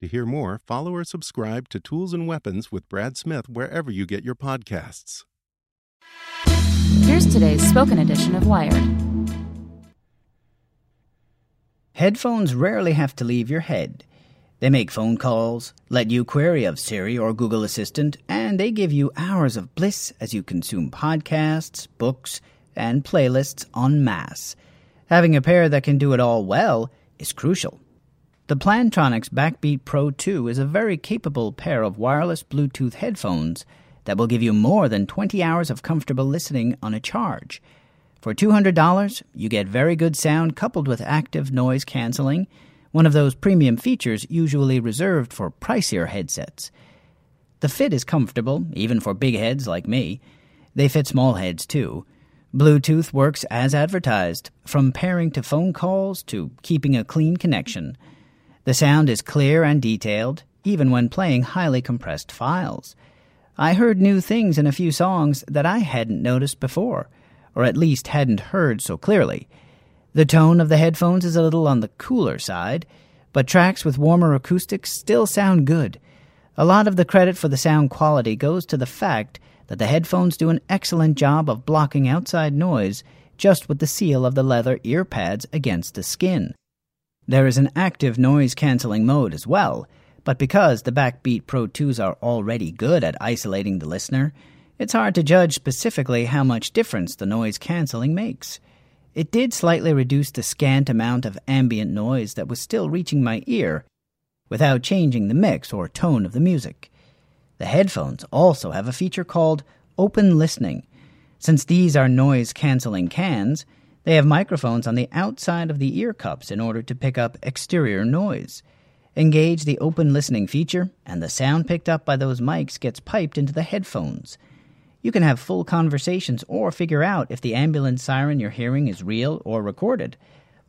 To hear more, follow or subscribe to Tools and Weapons with Brad Smith wherever you get your podcasts. Here's today's spoken edition of Wired. Headphones rarely have to leave your head. They make phone calls, let you query of Siri or Google Assistant, and they give you hours of bliss as you consume podcasts, books, and playlists en masse. Having a pair that can do it all well is crucial. The Plantronics Backbeat Pro 2 is a very capable pair of wireless Bluetooth headphones that will give you more than 20 hours of comfortable listening on a charge. For $200, you get very good sound coupled with active noise canceling, one of those premium features usually reserved for pricier headsets. The fit is comfortable, even for big heads like me. They fit small heads too. Bluetooth works as advertised, from pairing to phone calls to keeping a clean connection. The sound is clear and detailed, even when playing highly compressed files. I heard new things in a few songs that I hadn't noticed before, or at least hadn't heard so clearly. The tone of the headphones is a little on the cooler side, but tracks with warmer acoustics still sound good. A lot of the credit for the sound quality goes to the fact that the headphones do an excellent job of blocking outside noise just with the seal of the leather ear pads against the skin. There is an active noise canceling mode as well, but because the Backbeat Pro 2s are already good at isolating the listener, it's hard to judge specifically how much difference the noise canceling makes. It did slightly reduce the scant amount of ambient noise that was still reaching my ear without changing the mix or tone of the music. The headphones also have a feature called open listening. Since these are noise canceling cans, they have microphones on the outside of the ear cups in order to pick up exterior noise. Engage the open listening feature, and the sound picked up by those mics gets piped into the headphones. You can have full conversations or figure out if the ambulance siren you're hearing is real or recorded,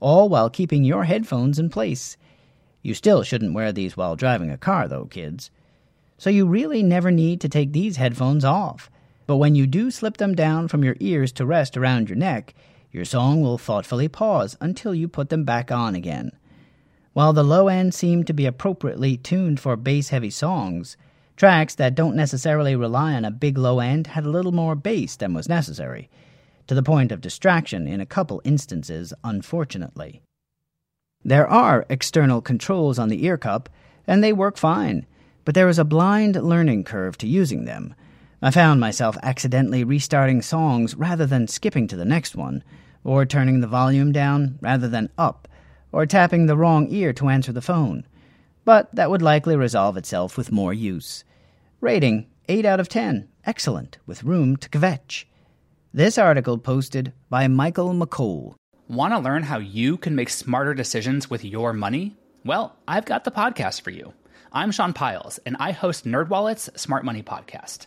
all while keeping your headphones in place. You still shouldn't wear these while driving a car, though, kids. So you really never need to take these headphones off. But when you do slip them down from your ears to rest around your neck, your song will thoughtfully pause until you put them back on again. While the low end seemed to be appropriately tuned for bass heavy songs, tracks that don't necessarily rely on a big low end had a little more bass than was necessary, to the point of distraction in a couple instances, unfortunately. There are external controls on the ear cup, and they work fine, but there is a blind learning curve to using them. I found myself accidentally restarting songs rather than skipping to the next one, or turning the volume down rather than up or tapping the wrong ear to answer the phone. But that would likely resolve itself with more use. Rating 8 out of 10. Excellent, with room to kvetch. This article posted by Michael McColl. Want to learn how you can make smarter decisions with your money? Well, I've got the podcast for you. I'm Sean Pyles, and I host NerdWallet's Smart Money Podcast.